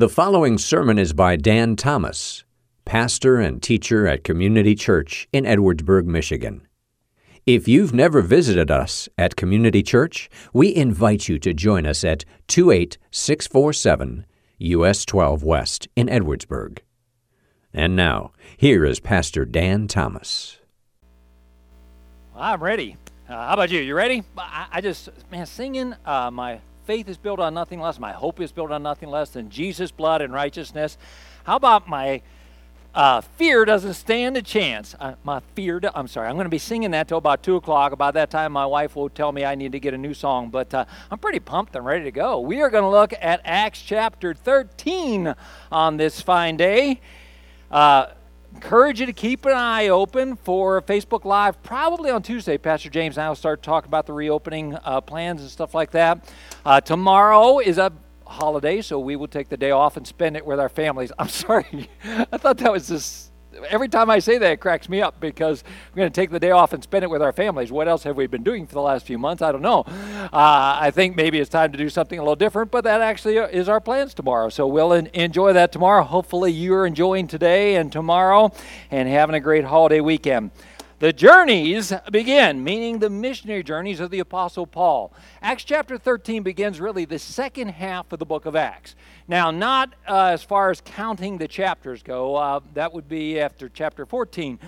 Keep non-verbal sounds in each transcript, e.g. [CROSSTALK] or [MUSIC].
The following sermon is by Dan Thomas, pastor and teacher at Community Church in Edwardsburg, Michigan. If you've never visited us at Community Church, we invite you to join us at 28647 US 12 West in Edwardsburg. And now, here is Pastor Dan Thomas. I'm ready. Uh, how about you? You ready? I, I just, man, singing, uh, my faith is built on nothing less, my hope is built on nothing less than Jesus' blood and righteousness. How about my uh, fear doesn't stand a chance. Uh, my fear, I'm sorry, I'm going to be singing that till about 2 o'clock. About that time, my wife will tell me I need to get a new song, but uh, I'm pretty pumped and ready to go. We are going to look at Acts chapter 13 on this fine day. Encourage you to keep an eye open for Facebook Live. Probably on Tuesday, Pastor James and I will start talking about the reopening uh, plans and stuff like that. Uh, tomorrow is a holiday, so we will take the day off and spend it with our families. [LAUGHS] I'm sorry, [LAUGHS] I thought that was just. Every time I say that, it cracks me up because we're going to take the day off and spend it with our families. What else have we been doing for the last few months? I don't know. Uh, I think maybe it's time to do something a little different, but that actually is our plans tomorrow. So we'll enjoy that tomorrow. Hopefully, you're enjoying today and tomorrow and having a great holiday weekend. The journeys begin, meaning the missionary journeys of the Apostle Paul. Acts chapter 13 begins really the second half of the book of Acts. Now, not uh, as far as counting the chapters go, uh, that would be after chapter 14.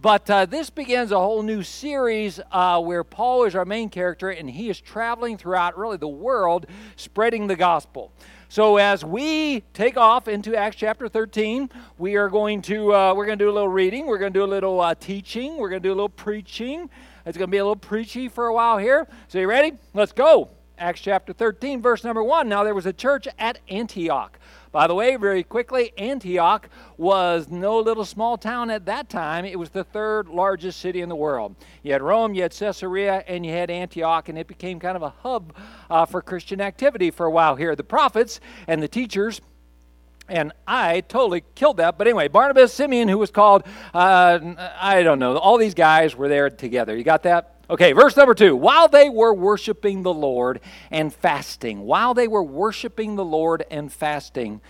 But uh, this begins a whole new series uh, where Paul is our main character and he is traveling throughout really the world spreading the gospel. So as we take off into Acts chapter 13, we are going to uh, we're going to do a little reading. We're going to do a little uh, teaching. We're going to do a little preaching. It's going to be a little preachy for a while here. So you ready? Let's go. Acts chapter 13, verse number 1. Now there was a church at Antioch by the way, very quickly, Antioch was no little small town at that time. It was the third largest city in the world. You had Rome, you had Caesarea, and you had Antioch, and it became kind of a hub uh, for Christian activity for a while here. The prophets and the teachers and I totally killed that. But anyway, Barnabas, Simeon, who was called, uh, I don't know, all these guys were there together. You got that? Okay, verse number two. While they were worshiping the Lord and fasting, while they were worshiping the Lord and fasting,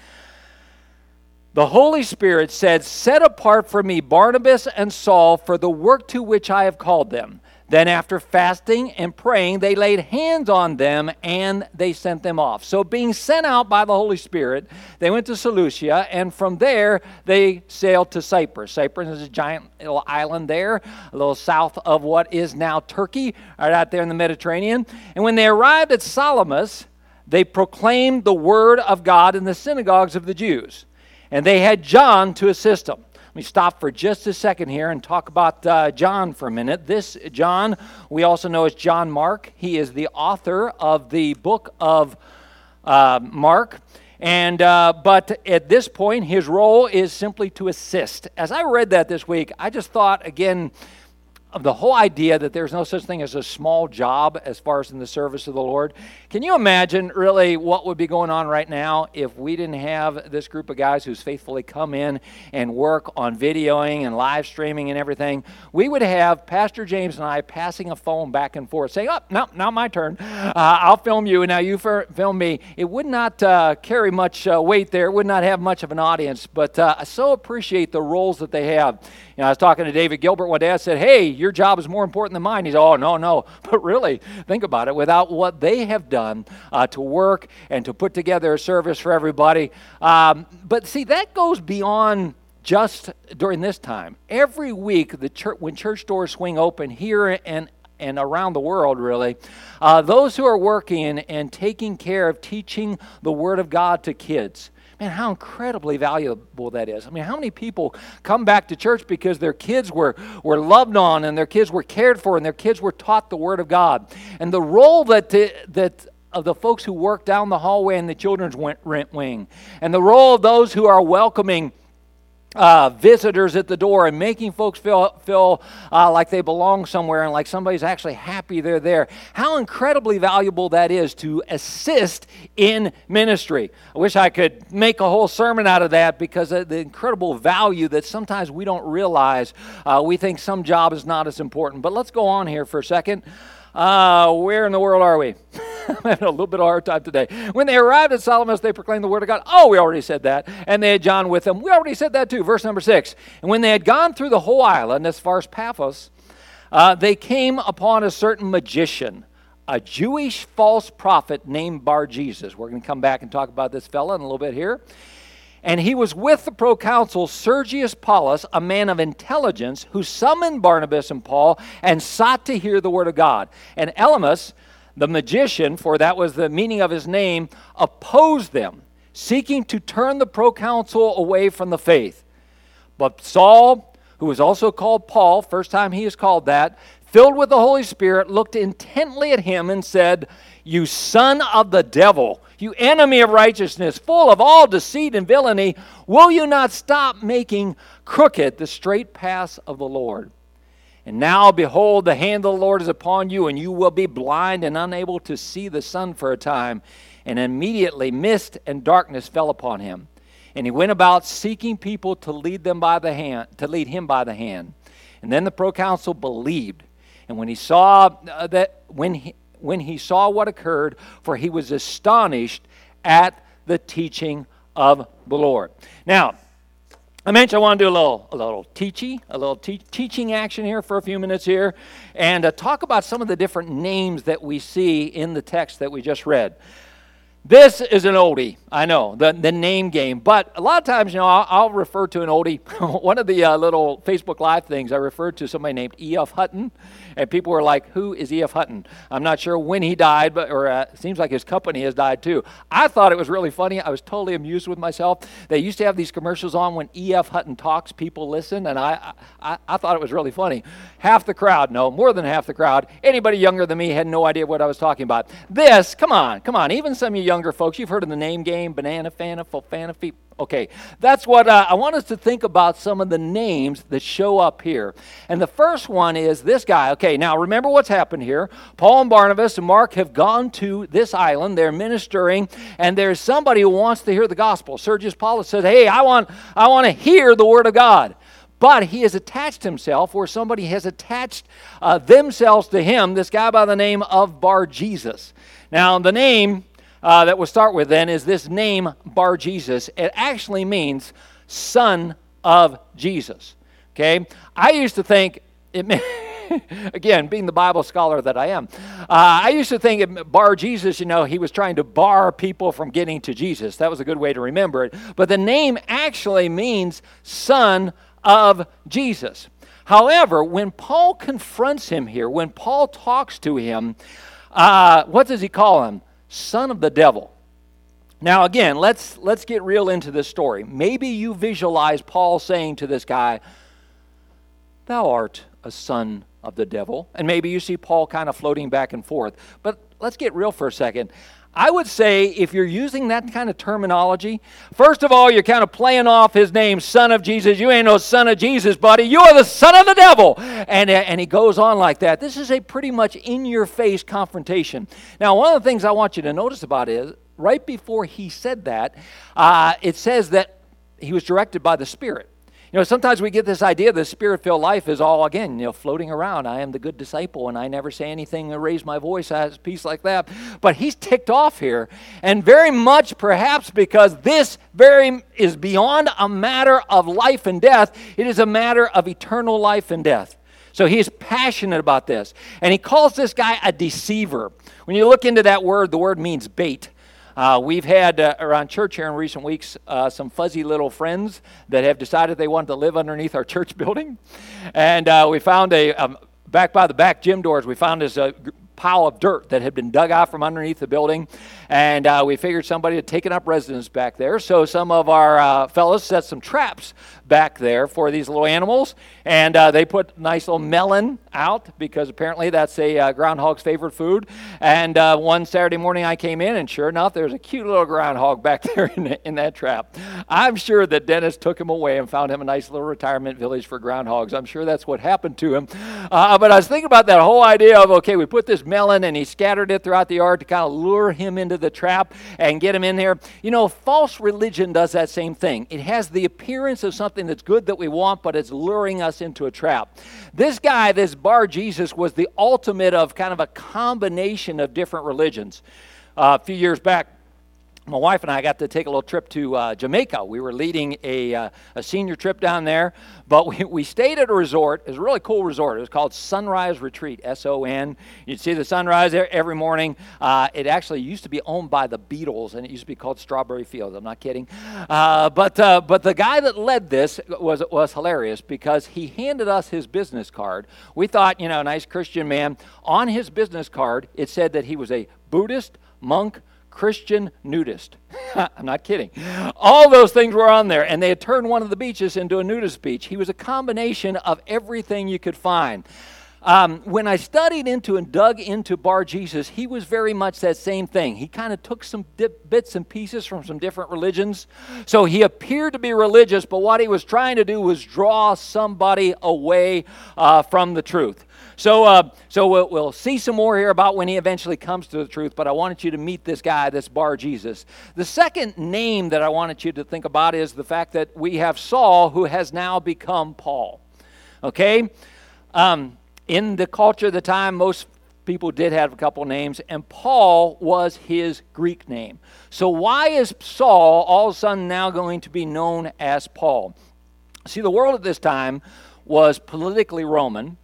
the Holy Spirit said, Set apart for me Barnabas and Saul for the work to which I have called them. Then, after fasting and praying, they laid hands on them and they sent them off. So, being sent out by the Holy Spirit, they went to Seleucia, and from there they sailed to Cyprus. Cyprus is a giant little island there, a little south of what is now Turkey, right out there in the Mediterranean. And when they arrived at Salamis, they proclaimed the word of God in the synagogues of the Jews. And they had John to assist them. Let me stop for just a second here and talk about uh, John for a minute. This John, we also know as John Mark. He is the author of the book of uh, Mark. And uh, but at this point, his role is simply to assist. As I read that this week, I just thought again the whole idea that there's no such thing as a small job as far as in the service of the Lord. Can you imagine really what would be going on right now if we didn't have this group of guys who's faithfully come in and work on videoing and live streaming and everything? We would have Pastor James and I passing a phone back and forth saying, Oh, no, not my turn. Uh, I'll film you and now you film me. It would not uh, carry much uh, weight there, it would not have much of an audience, but uh, I so appreciate the roles that they have. You know, I was talking to David Gilbert one day. I said, Hey, your job is more important than mine. He's, Oh, no, no. [LAUGHS] But really, think about it. Without what they have done uh, to work and to put together a service for everybody. Um, but see, that goes beyond just during this time. Every week, the church, when church doors swing open here and and around the world, really, uh, those who are working and taking care of teaching the Word of God to kids, Man, how incredibly valuable that is. I mean, how many people come back to church because their kids were, were loved on and their kids were cared for and their kids were taught the Word of God? And the role that, the, that of the folks who work down the hallway in the children's rent wing, and the role of those who are welcoming uh, visitors at the door and making folks feel, feel uh, like they belong somewhere and like somebody's actually happy they're there. How incredibly valuable that is to assist in ministry. I wish I could make a whole sermon out of that because of the incredible value that sometimes we don't realize. Uh, we think some job is not as important. But let's go on here for a second. Uh, where in the world are we? [LAUGHS] I'm having a little bit of a hard time today. When they arrived at Salamis, they proclaimed the word of God. Oh, we already said that. And they had John with them. We already said that too. Verse number six. And when they had gone through the whole island as far as Paphos, uh, they came upon a certain magician, a Jewish false prophet named Bar Jesus. We're going to come back and talk about this fella in a little bit here. And he was with the proconsul Sergius Paulus, a man of intelligence, who summoned Barnabas and Paul and sought to hear the word of God. And Elymas, the magician, for that was the meaning of his name, opposed them, seeking to turn the proconsul away from the faith. But Saul, who was also called Paul, first time he is called that, filled with the Holy Spirit, looked intently at him and said, You son of the devil, you enemy of righteousness, full of all deceit and villainy, will you not stop making crooked the straight paths of the Lord? And now, behold, the hand of the Lord is upon you, and you will be blind and unable to see the sun for a time. And immediately mist and darkness fell upon him. And he went about seeking people to lead them by the hand, to lead him by the hand. And then the proconsul believed. And when he saw uh, that, when he, when he saw what occurred, for he was astonished at the teaching of the Lord. Now, I mentioned I want to do a little, a little teachy, a little te- teaching action here for a few minutes here, and uh, talk about some of the different names that we see in the text that we just read. This is an oldie, I know, the, the name game. But a lot of times, you know, I'll, I'll refer to an oldie. [LAUGHS] One of the uh, little Facebook Live things, I referred to somebody named E.F. Hutton, and people were like, "Who is E.F. Hutton?" I'm not sure when he died, but or uh, seems like his company has died too. I thought it was really funny. I was totally amused with myself. They used to have these commercials on when E.F. Hutton talks, people listen, and I, I, I thought it was really funny. Half the crowd, no, more than half the crowd, anybody younger than me had no idea what I was talking about. This, come on, come on, even some of you younger folks, you've heard of the name game, banana, fana, fofana. Okay, that's what uh, I want us to think about some of the names that show up here. And the first one is this guy. Okay, now remember what's happened here. Paul and Barnabas and Mark have gone to this island. They're ministering, and there's somebody who wants to hear the gospel. Sergius Paulus says, Hey, I want, I want to hear the word of God but he has attached himself, or somebody has attached uh, themselves to him, this guy by the name of Bar Jesus. Now, the name uh, that we'll start with then is this name, Bar Jesus. It actually means son of Jesus. Okay? I used to think it meant. [LAUGHS] again, being the Bible scholar that I am, uh, I used to think bar Jesus, you know, he was trying to bar people from getting to Jesus. That was a good way to remember it. But the name actually means son of Jesus. However, when Paul confronts him here, when Paul talks to him, uh, what does he call him? Son of the devil. Now again, let's let's get real into this story. Maybe you visualize Paul saying to this guy, "Thou art a son of the devil." And maybe you see Paul kind of floating back and forth. But let's get real for a second. I would say if you're using that kind of terminology, first of all, you're kind of playing off his name, son of Jesus. You ain't no son of Jesus, buddy. You are the son of the devil. And, uh, and he goes on like that. This is a pretty much in your face confrontation. Now, one of the things I want you to notice about is right before he said that, uh, it says that he was directed by the Spirit. You know, sometimes we get this idea the spirit filled life is all, again, you know, floating around. I am the good disciple and I never say anything or raise my voice. I have peace like that. But he's ticked off here. And very much perhaps because this very is beyond a matter of life and death, it is a matter of eternal life and death. So he's passionate about this. And he calls this guy a deceiver. When you look into that word, the word means bait. Uh, we've had uh, around church here in recent weeks uh, some fuzzy little friends that have decided they want to live underneath our [LAUGHS] church building. And uh, we found a, um, back by the back gym doors, we found this uh, pile of dirt that had been dug out from underneath the building. And uh, we figured somebody had taken up residence back there. So some of our uh, fellows set some traps back there for these little animals. And uh, they put nice little melon out because apparently that's a uh, groundhog's favorite food. And uh, one Saturday morning I came in, and sure enough, there's a cute little groundhog back [LAUGHS] there in, in that trap. I'm sure that Dennis took him away and found him a nice little retirement village for groundhogs. I'm sure that's what happened to him. Uh, but I was thinking about that whole idea of okay, we put this melon and he scattered it throughout the yard to kind of lure him into the trap and get them in there. You know, false religion does that same thing. It has the appearance of something that's good that we want, but it's luring us into a trap. This guy, this Bar Jesus, was the ultimate of kind of a combination of different religions. Uh, a few years back, my wife and I got to take a little trip to uh, Jamaica. We were leading a, uh, a senior trip down there, but we, we stayed at a resort. It was a really cool resort. It was called Sonrise Retreat, S O N. You'd see the sunrise every morning. Uh, it actually used to be owned by the Beatles, and it used to be called Strawberry Fields. I'm not kidding. Uh, but, uh, but the guy that led this was, was hilarious because he handed us his business card. We thought, you know, nice Christian man. On his business card, it said that he was a Buddhist, monk, Christian nudist. [LAUGHS] I'm not kidding. All those things were on there, and they had turned one of the beaches into a nudist beach. He was a combination of everything you could find. Um, when I studied into and dug into Bar Jesus, he was very much that same thing. He kind of took some dip, bits and pieces from some different religions. So he appeared to be religious, but what he was trying to do was draw somebody away uh, from the truth. So, uh, so we'll, we'll, see some more here about when he eventually comes to the truth, but I wanted you to meet this guy, this Bar Jesus. The second name that I wanted you to think about is the fact that we have Saul, who has now become Paul. Okay? Um, in the culture of the time, most people did have a couple names, and Paul was his Greek name. So, why is Saul all of a sudden now going to be known as Paul? See, the world at this time was politically Roman.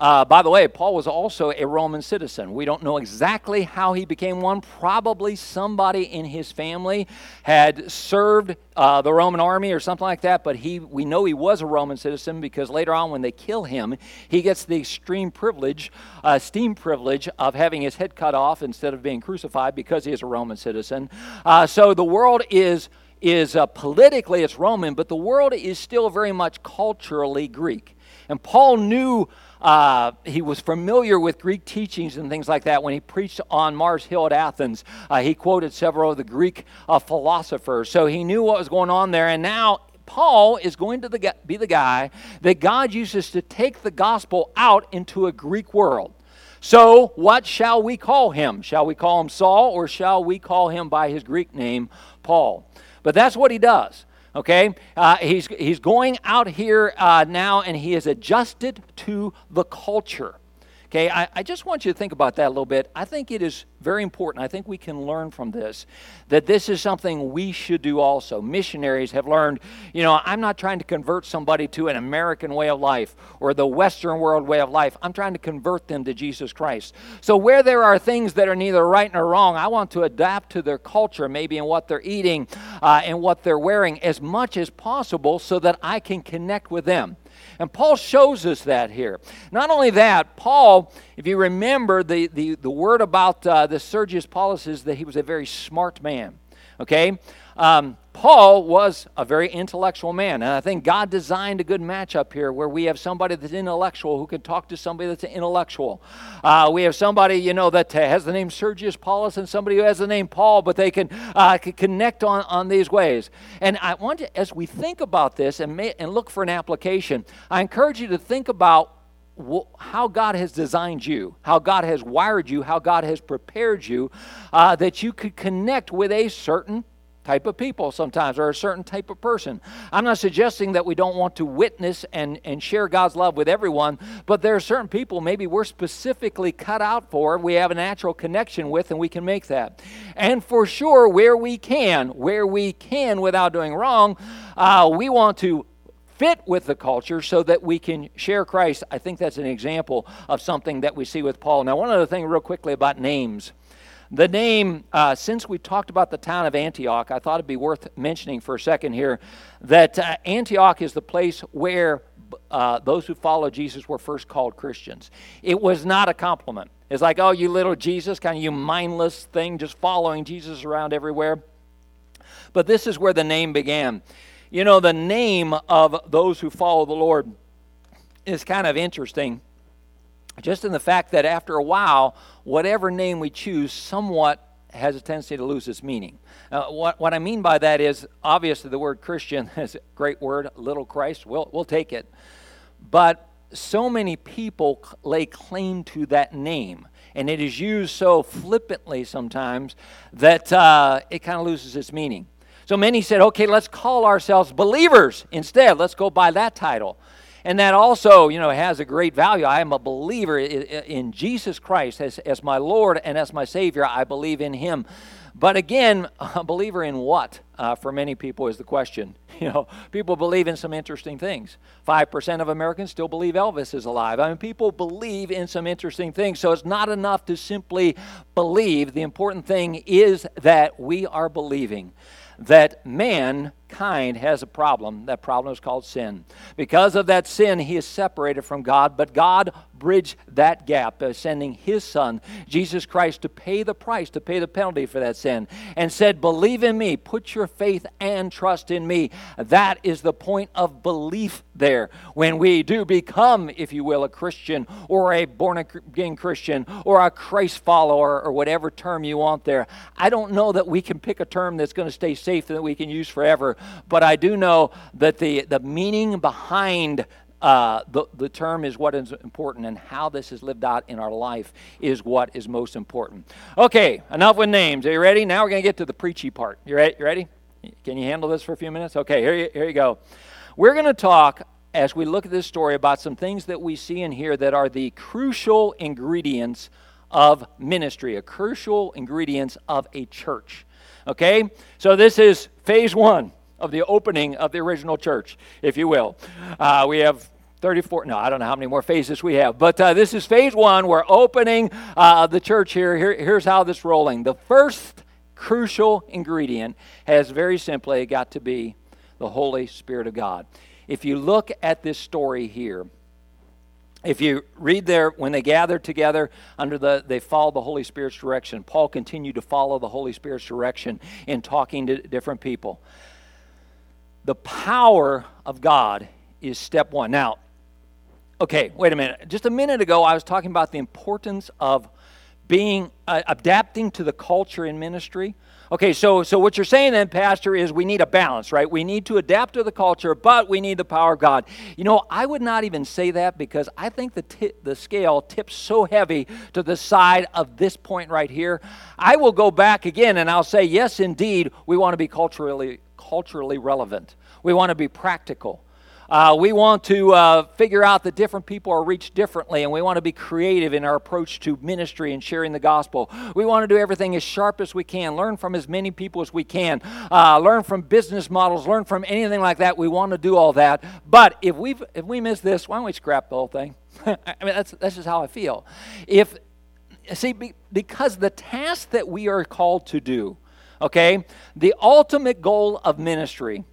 Uh, by the way, Paul was also a Roman citizen. We don't know exactly how he became one. Probably somebody in his family had served uh, the Roman army or something like that, but he, we know he was a Roman citizen because later on, when they kill him, he gets the extreme privilege, uh, esteem privilege of having his head cut off instead of being crucified because he is a Roman citizen. Uh, so the world is is uh, politically it's Roman, but the world is still very much culturally Greek. And Paul knew uh, he was familiar with Greek teachings and things like that. When he preached on Mars Hill at Athens, uh, he quoted several of the Greek uh, philosophers. So he knew what was going on there. And now Paul is going to the, be the guy that God uses to take the gospel out into a Greek world. So, what shall we call him? Shall we call him Saul or shall we call him by his Greek name, Paul? But that's what he does. Okay? Uh, he's, he's going out here uh, now and he is adjusted to the culture. Okay, I, I, just want you to think about that a little bit. I think it is very important. I think we can learn from this that this is something we should do also. Missionaries have learned, you know, I'm not trying to convert somebody to an American way of life or the Western world way of life. I'm trying to convert them to Jesus Christ. So, where there are things that are neither right nor wrong, I want to adapt to their culture, maybe in what they're eating uh, and what they're wearing, as much as possible so that I can connect with them. And Paul shows us that here. Not only that, Paul, if you remember, the, the, the word about uh, the Sergius Paulus is that he was a very smart man. Okay? Um, Paul was a very intellectual man, and I think God designed a good matchup here where we have somebody that's intellectual who can talk to somebody that's intellectual. Uh, we have somebody, you know, that has the name Sergius Paulus and somebody who has the name Paul, but they can, uh, can connect on, on these ways. And I want to, as we think about this and, may, and look for an application, I encourage you to think about how God has designed you, how God has wired you, how God has prepared you, uh, that you could connect with a certain type of people sometimes or a certain type of person. I'm not suggesting that we don't want to witness and, and share God's love with everyone, but there are certain people maybe we're specifically cut out for, we have a natural connection with, and we can make that. And for sure, where we can, where we can without doing wrong, uh, we want to fit with the culture so that we can share Christ. I think that's an example of something that we see with Paul. Now, one other thing, real quickly, about names. The name, uh, since we talked about the town of Antioch, I thought it'd be worth mentioning for a second here that uh, Antioch is the place where uh, those who follow Jesus were first called Christians. It was not a compliment. It's like, oh, you little Jesus, kind of you mindless thing, just following Jesus around everywhere. But this is where the name began. You know, the name of those who follow the Lord is kind of interesting just in the fact that after a while, whatever name we choose somewhat has a tendency to lose its meaning. Uh, what, what I mean by that is obviously the word Christian [LAUGHS] is a great word, little Christ, we'll, we'll take it. But so many people lay claim to that name. and it is used so flippantly sometimes that uh, it kind of loses its meaning. So many said, okay, let's call ourselves believers instead. Let's go by that title. And that also, you know, has a great value. I am a believer in Jesus Christ as, as my Lord and as my Savior. I believe in Him. But again, [LAUGHS] a believer in what? Uh, for many people is the question. [LAUGHS] You know, people believe in some interesting things. Five percent of Americans still believe Elvis is alive. I mean, people believe in some interesting things. So it's not enough to simply believe. The important thing is that we are believing that mankind has a problem. That problem is called sin. Because of that sin, he is separated from God, but God bridged that gap by sending his son, Jesus Christ, to pay the price, to pay the penalty for that sin, and said, Believe in me, put your faith and trust in me. That is the point of belief there. When we do become, if you will, a Christian or a born again Christian or a Christ follower or whatever term you want there, I don't know that we can pick a term that's going to stay safe that we can use forever, but I do know that the, the meaning behind uh, the, the term is what is important, and how this is lived out in our life is what is most important. Okay, enough with names. Are you ready? Now we're going to get to the preachy part. You ready? You ready? Can you handle this for a few minutes? Okay, here you, here you go. We're going to talk as we look at this story about some things that we see in here that are the crucial ingredients of ministry, a crucial ingredients of a church. Okay? So this is phase one of the opening of the original church, if you will. Uh, we have 34, no, I don't know how many more phases we have, but uh, this is phase one. We're opening uh, the church here. here. Here's how this rolling. The first crucial ingredient has very simply got to be the Holy Spirit of God. If you look at this story here, if you read there when they gathered together under the they followed the holy spirit's direction paul continued to follow the holy spirit's direction in talking to different people the power of God is step one. Now, okay, wait a minute. Just a minute ago, I was talking about the importance of being uh, adapting to the culture in ministry. Okay, so so what you're saying then, Pastor, is we need a balance, right? We need to adapt to the culture, but we need the power of God. You know, I would not even say that because I think the t- the scale tips so heavy to the side of this point right here. I will go back again and I'll say, yes, indeed, we want to be culturally culturally relevant. We want to be practical. Uh, we want to uh, figure out that different people are reached differently, and we want to be creative in our approach to ministry and sharing the gospel. We want to do everything as sharp as we can, learn from as many people as we can, uh, learn from business models, learn from anything like that. We want to do all that. But if we if we miss this, why don't we scrap the whole thing? [LAUGHS] I mean, that's that's just how I feel. If see, because the task that we are called to do, okay, the ultimate goal of ministry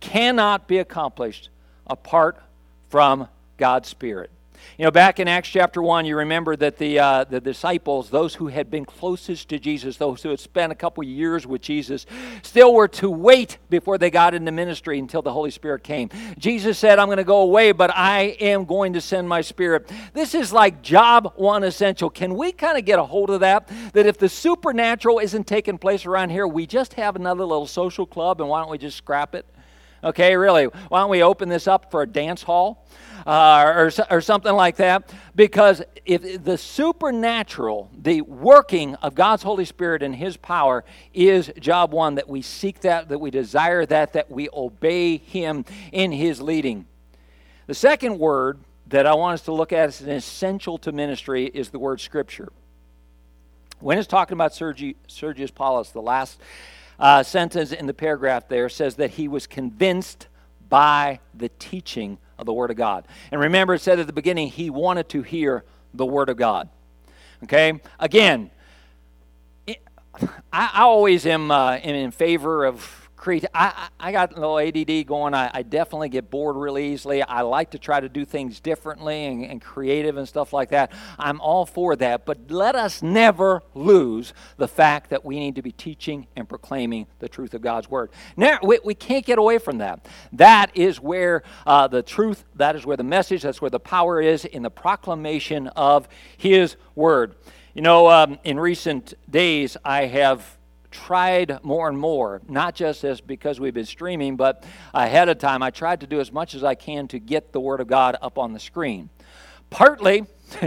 cannot be accomplished apart from God's Spirit. You know, back in Acts chapter 1, you remember that the, uh, the disciples, those who had been closest to Jesus, those who had spent a couple years with Jesus, still were to wait before they got into ministry until the Holy Spirit came. Jesus said, I'm going to go away, but I am going to send my Spirit. This is like job one essential. Can we kind of get a hold of that? That if the supernatural isn't taking place around here, we just have another little social club, and why don't we just scrap it? Okay, really. Why don't we open this up for a dance hall uh, or, or something like that? Because if the supernatural, the working of God's Holy Spirit and His power is job one, that we seek that, that we desire that, that we obey Him in His leading. The second word that I want us to look at as an essential to ministry is the word Scripture. When it's talking about Sergi, Sergius Paulus, the last uh, sentence in the paragraph there says that he was convinced by the teaching of the Word of God. And remember, it said at the beginning, he wanted to hear the Word of God. Okay? Again, I, I always am, uh, am in favor of create. I, I got a little ADD going. I, I, definitely get bored really easily. I like to try to do things differently and, and creative and stuff like that. I'm all for that. But let us never lose the fact that we need to be teaching and proclaiming the truth of God's Word. Now, we, we can't get away from that. That is where uh, the truth, that is where the message, that's where the power is in the proclamation of His Word. You know, um, in recent days, I have tried more and more, not just as because we've been streaming, but ahead of time, I tried to do as much as I can to get the Word of God up on the screen. Partly, [LAUGHS]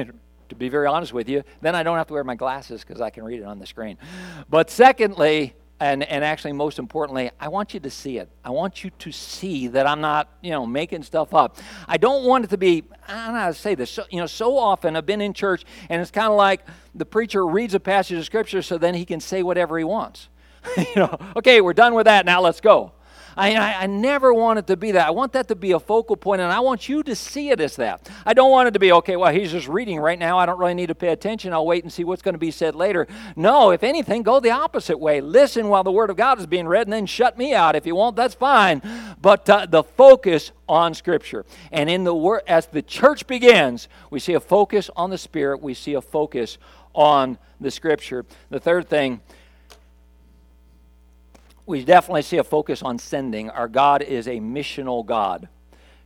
to be very honest with you. Then I don't have to wear my glasses because I can read it on the screen. But secondly, and, and actually most importantly i want you to see it. I want you to see that i'm not you know making stuff up. I don't want it to be i don't know how to say this so, you know so often i've been in church and it's kind of like the preacher reads a passage of scripture so then he can say whatever he wants. [LAUGHS] You know okay we're done with that now let's go I, I, I, never want it to be that. I want that to be a focal point, and I want you to see it as that. I don't want it to be, okay, well, he's just reading right now. I don't really need to pay attention. I'll wait and see what's going to be said later. No, if anything, go the opposite way. Listen while the Word of God is being read, and then shut me out. If you won't, that's fine. But uh, the focus on Scripture. And in the word, as the church begins, we see a focus on the Spirit, we see a focus on the Scripture. The third thing, we definitely see a focus on sending. Our God is a missional God.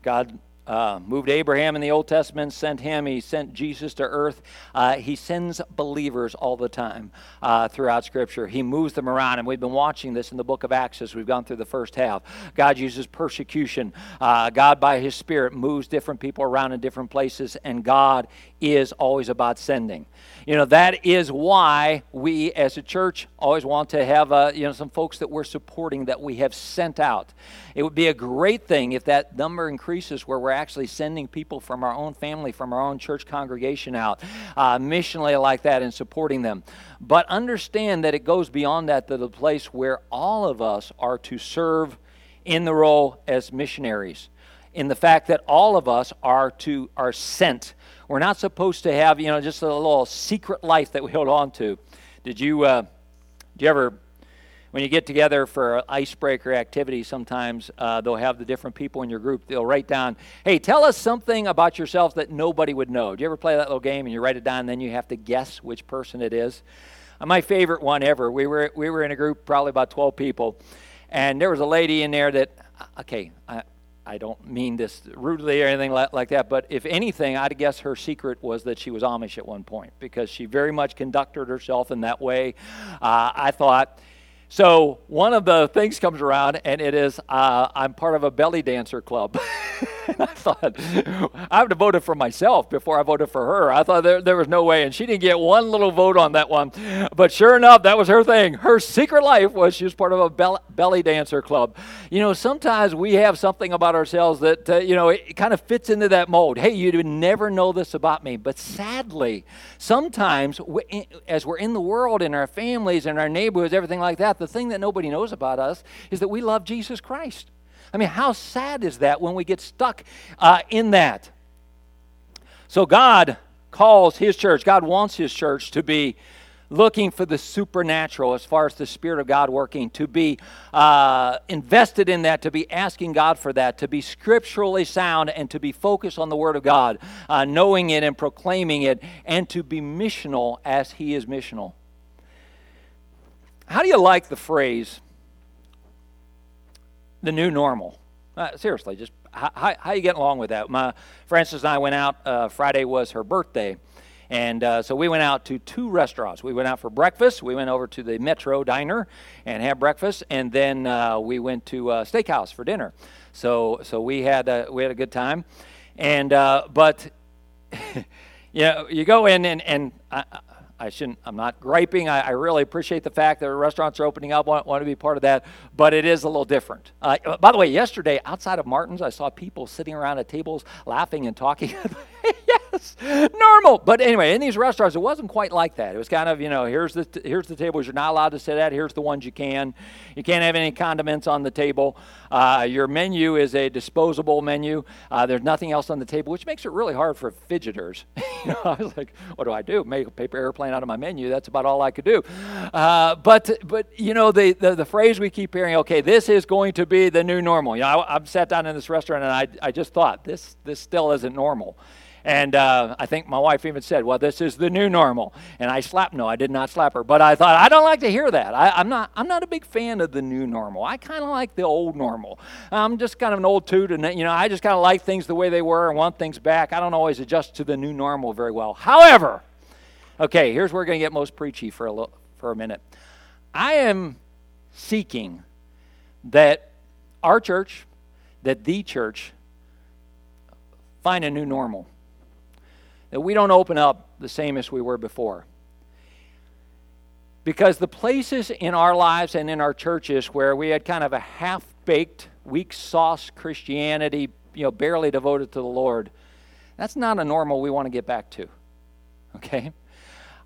God uh, moved Abraham in the Old Testament, sent him, he sent Jesus to earth. Uh, he sends believers all the time uh, throughout Scripture. He moves them around, and we've been watching this in the book of Acts as we've gone through the first half. God uses persecution. Uh, God, by His Spirit, moves different people around in different places, and God is always about sending. You know, that is why we as a church always want to have, uh, you know, some folks that we're supporting that we have sent out. It would be a great thing if that number increases where we're actually sending people from our own family, from our own church congregation out, uh, missionally like that, and supporting them. But understand that it goes beyond that to the place where all of us are to serve in the role as missionaries in the fact that all of us are to are sent we're not supposed to have, you know, just a little secret life that we hold on to. Did you, uh, do you ever, when you get together for icebreaker activity, sometimes uh, they'll have the different people in your group, they'll write down, hey, tell us something about yourself that nobody would know. Do you ever play that little game and you write it down and then you have to guess which person it is? Uh, my favorite one ever, we were, we were in a group, probably about 12 people, and there was a lady in there that, uh, okay, I, I don't mean this rudely or anything like that, but if anything, I'd guess her secret was that she was Amish at one point because she very much conducted herself in that way. Uh, I thought, so one of the things comes around, and it is uh, I'm part of a belly dancer club. [LAUGHS] [LAUGHS] I thought I would have voted for myself before I voted for her. I thought there, there was no way, and she didn't get one little vote on that one. But sure enough, that was her thing. Her secret life was she was part of a bell, belly dancer club. You know, sometimes we have something about ourselves that uh, you know it kind of fits into that mold. Hey, you never know this about me, but sadly, sometimes we, as we're in the world, in our families, in our neighborhoods, everything like that the thing that nobody knows about us is that we love Jesus Christ. I mean, how sad is that when we get stuck uh, in that? So, God calls His church, God wants His church to be looking for the supernatural as far as the Spirit of God working, to be uh, invested in that, to be asking God for that, to be scripturally sound, and to be focused on the Word of God, uh, knowing it and proclaiming it, and to be missional as He is missional. How do you like the phrase, the new normal? Uh, seriously, just how, how, how, you getting along with that? My Frances and I went out. Uh, Friday was her birthday, and uh, so we went out to two restaurants. We went out for breakfast. We went over to the Metro Diner and had breakfast, and then uh, we went to a steakhouse for dinner. So so we had a, we had a good time, and uh, but [LAUGHS] you know you go in and and I, I shouldn't, I'm not griping. I, I, really appreciate the fact that restaurants are opening up, want, want to be part of that, but it is a little different. Uh, by the way, yesterday outside of Martin's, I saw people sitting around at tables laughing and talking. [LAUGHS] normal. But anyway, in these restaurants, it wasn't quite like that. It was kind of, you know, here's the, t- here's the tables you're not allowed to sit at, here's the ones you can. You can't have any condiments on the table. Uh, your menu is a disposable menu. Uh, there's nothing else on the table, which makes it really hard for fidgeters. [LAUGHS] you know, I was like, what do I do? Make a paper airplane out of my menu. That's about all I could do. Uh, but, but you know, the, the, the, phrase we keep hearing, okay, this is going to be the new normal. You know, I've sat down in this restaurant and I, I just thought, this, this still isn't normal. And uh, I think my wife even said, Well, this is the new normal. And I slapped, no, I did not slap her. But I thought, I don't like to hear that. I, am not, I'm not a big fan of the new normal. I kind of like the old normal. I'm just kind of an old toot, and you know, I just kind of like things the way they were and want things back. I don't always adjust to the new normal very well. However, okay, here's where we're going to get most preachy for a, little, for a minute. I am seeking that our church, that the church, find a new normal that we don't open up the same as we were before. Because the places in our lives and in our churches where we had kind of a half baked, weak sauce Christianity, you know, barely devoted to the Lord, that's not a normal we want to get back to. Okay?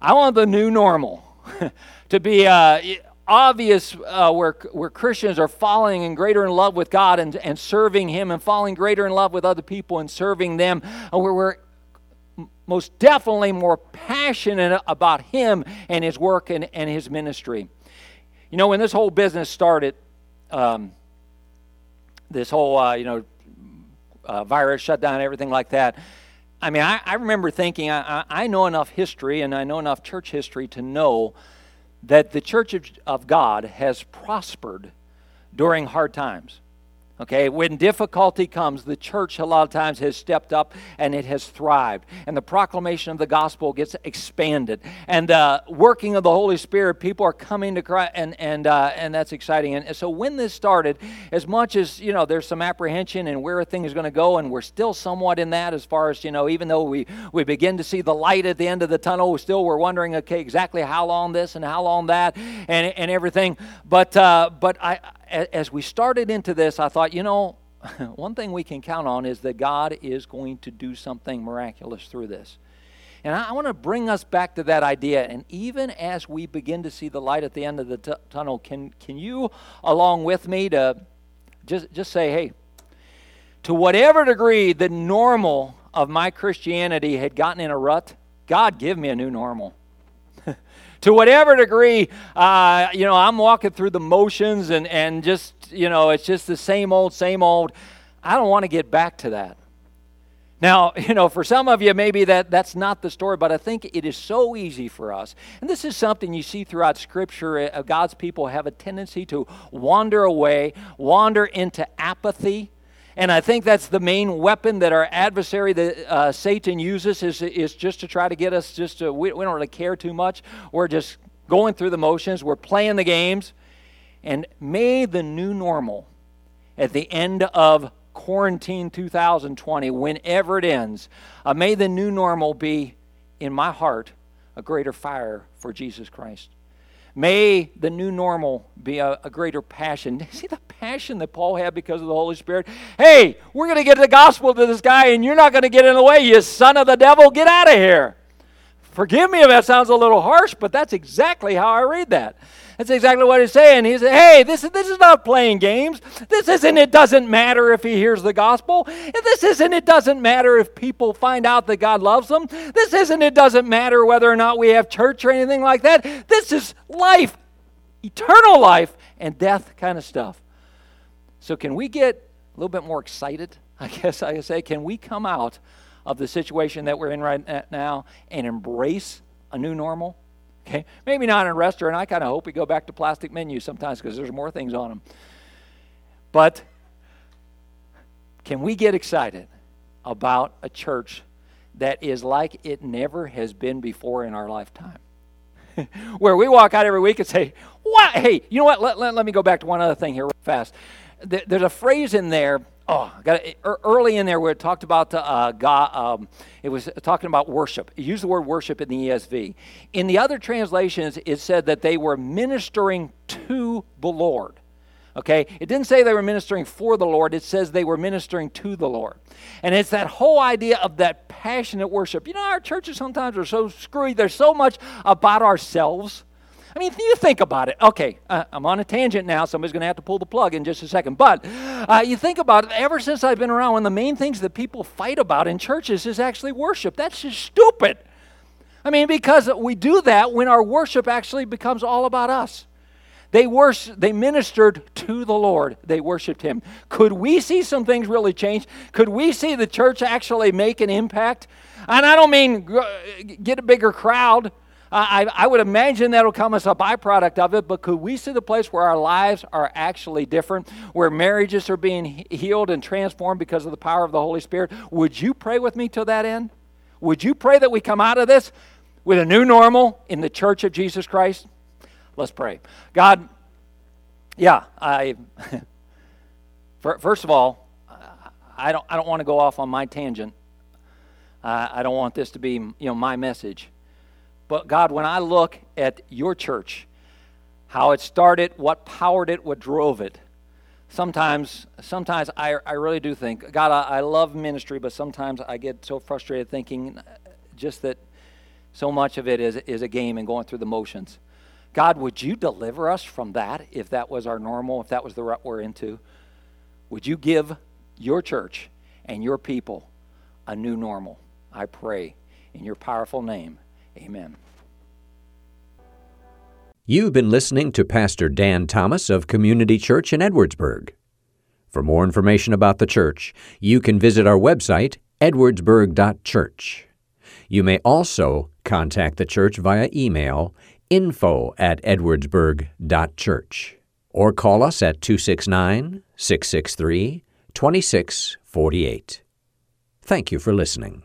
I want the new normal [LAUGHS] to be uh, obvious uh, where, where Christians are falling in greater in love with God and, and serving Him and falling greater in love with other people and serving them, uh, where we're most definitely more passionate about Him and His work and, and His ministry. You know, when this whole business started, um, this whole, uh, you know, uh, virus shutdown, everything like that, I mean, I, I remember thinking, I, I know enough history and I know enough church history to know that the church of, of God has prospered during hard times. Okay, when difficulty comes, the church a lot of times has stepped up and it has thrived. And the proclamation of the gospel gets expanded. And uh, working of the Holy Spirit, people are coming to Christ, and, and, uh, and that's exciting. And so when this started, as much as, you know, there's some apprehension and where things going to go, and we're still somewhat in that as far as, you know, even though we, we begin to see the light at the end of the tunnel, we still we're wondering, okay, exactly how long this and how long that and, and everything. But, uh, but I as we started into this, I thought, you know, [LAUGHS] one thing we can count on is that God is going to do something miraculous through this. And I, want to bring us back to that idea. And even as we begin to see the light at the end of the t- tunnel, can, can you, along with me, to just, just say, hey, to whatever degree the normal of my Christianity had gotten in a rut, God give me a new normal to whatever degree, uh, you know, I'm walking through the motions and, and just, you know, it's just the same old, same old. I don't want to get back to that. Now, [LAUGHS] you know, for some of you, maybe that, that's not the story, but I think it is so easy for us. And this is something you see throughout Scripture. Uh, God's people have a tendency to wander away, wander into apathy, and I think that's the main weapon that our adversary, uh, Satan uses, is, is just to try to get us just to, we, we don't really care too much. We're just going through the motions, we're playing the games. And may the new normal at the end of quarantine 2020, whenever it ends, uh, may the new normal be in my heart a greater fire for Jesus Christ. May the new normal be a, a, greater passion. [LAUGHS] See the passion that Paul had because of the Holy Spirit? Hey, we're going to get the gospel to this guy, and you're not going to get in the way, you son of the devil. Get out of here. Forgive me if that sounds a little harsh, but that's exactly how I read that. That's exactly what he's saying. He said, hey, this this is not playing games. This isn't it doesn't matter if he hears the gospel. This isn't it doesn't matter if people find out that God loves them. This isn't it doesn't matter whether or not we have church or anything like that. This is life, eternal life, and death kind of stuff. So can we get a little bit more excited? [LAUGHS] I guess I say, can we come out of the situation that we're in right now and embrace a new normal? Okay, maybe not in a restaurant. I kind of hope we go back to plastic menus sometimes because there's more things on them. But can we get excited about a church that is like it never has been before in our lifetime? [LAUGHS] Where we walk out every week and say, "What? Hey, you know what? Let, let, let me go back to one other thing here real fast." There's a phrase in there Oh, got early in there it talked about uh, God, um, it was talking about worship. It used the word worship in the ESV. In the other translations, it said that they were ministering to the Lord. Okay, it didn't say they were ministering for the Lord. It says they were ministering to the Lord, and it's that whole idea of that passionate worship. You know, our churches sometimes are so screwy. There's so much about ourselves I mean, you think about it. Okay, uh, I'm on a tangent now. Somebody's going to have to pull the plug in just a second. But uh, you think about it, ever since I've been around, one of the main things that people fight about in churches is actually worship. That's just stupid. I mean, because we do that when our worship actually becomes all about us. They worship, they ministered to the Lord. They worshiped him. Could we see some things really change? Could we see the church actually make an impact? And I don't mean get a bigger crowd. I, I would imagine that'll come as a byproduct of it, but could we see the place where our lives are actually different, where marriages are being healed and transformed because of the power of the Holy Spirit? Would you pray with me to that end? Would you pray that we come out of this with a new normal in the church of Jesus Christ? Let's pray. God, yeah, I [LAUGHS] first of all, I don't I don't want to go off on my tangent. Uh, I don't want this to be, you know, my message. But God, when I look at your church, how it started, what powered it, what drove it, sometimes, sometimes I, I really do think, God, I, I love ministry, but sometimes I get so frustrated thinking just that so much of it is, is a game and going through the motions. God, would you deliver us from that if that was our normal, if that was the rut we're into? Would you give your church and your people a new normal? I pray in your powerful name. Amen. You've been listening to Pastor Dan Thomas of Community Church in Edwardsburg. For more information about the church, you can visit our website, edwardsburg.church. You may also contact the church via email info at edwardsburg.church or call us at 269 663 2648. Thank you for listening.